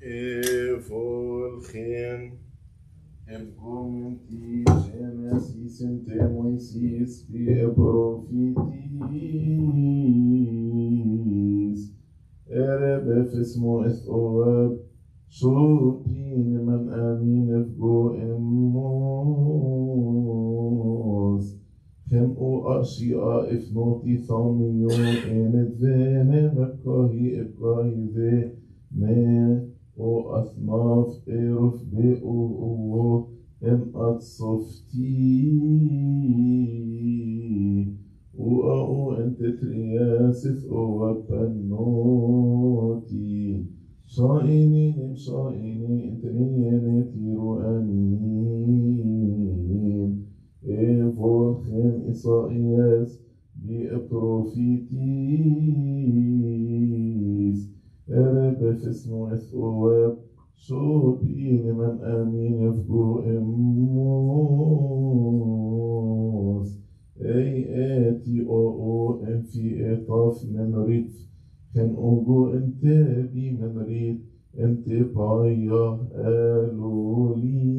Evolgen en commenti genesis en temoisis die prophetis Erebe fismo est oab شوبين من آمين فجو إموس كم أو أشياء إفنوتي ثانيو إنت فيني مكاهي إبقاهي ذي نه أو به أو أو ام اتصفتي أو أو انت ترياسف أو بنوتي شائني شائني انت نيتيرو امين ايفوخن إسائياس بأبروفيتيس Erebe fismo es oeb, شوبين من آمين يفقو إموس أي آتي أو أو إن في إطاف من ريت. كان أوجو أنت بي من ريت. أنت بايا ألولي.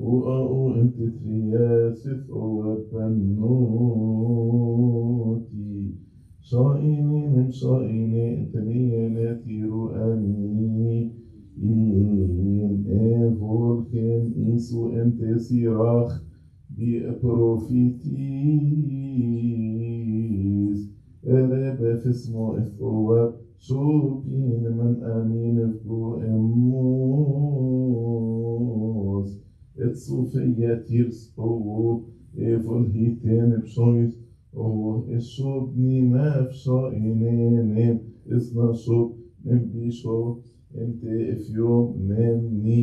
أو أو أنت ترياسف أو بنوتي انتني ناتيرو آمين. إن إيفولكن إيسو أنت سيراخ بأبروفيتيس إرب فسمو إفقوة شوبين من آمين إفقو إموس إتصوفية تيرس أو إيفول هيتين بشويس Oh, shub nem bisho, ente ifyom nem ni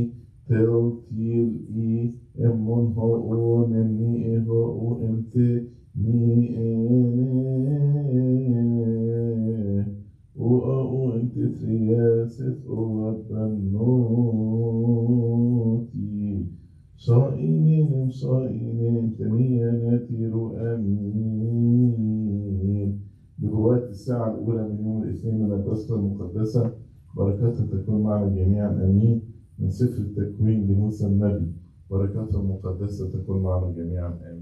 tel til i, emmon ho o nem ni eho o ente ni ene. O a o ente triaset o abbanoti. صائنين صائنين تنيناتر أمين الساعة الأولى من يوم الاثنين من الأسرة المقدسة. بركاتها تكون معنا جميعا أمين. من سفر التكوين لموسى النبي. بركاته المقدسة تكون معنا جميعا آمين.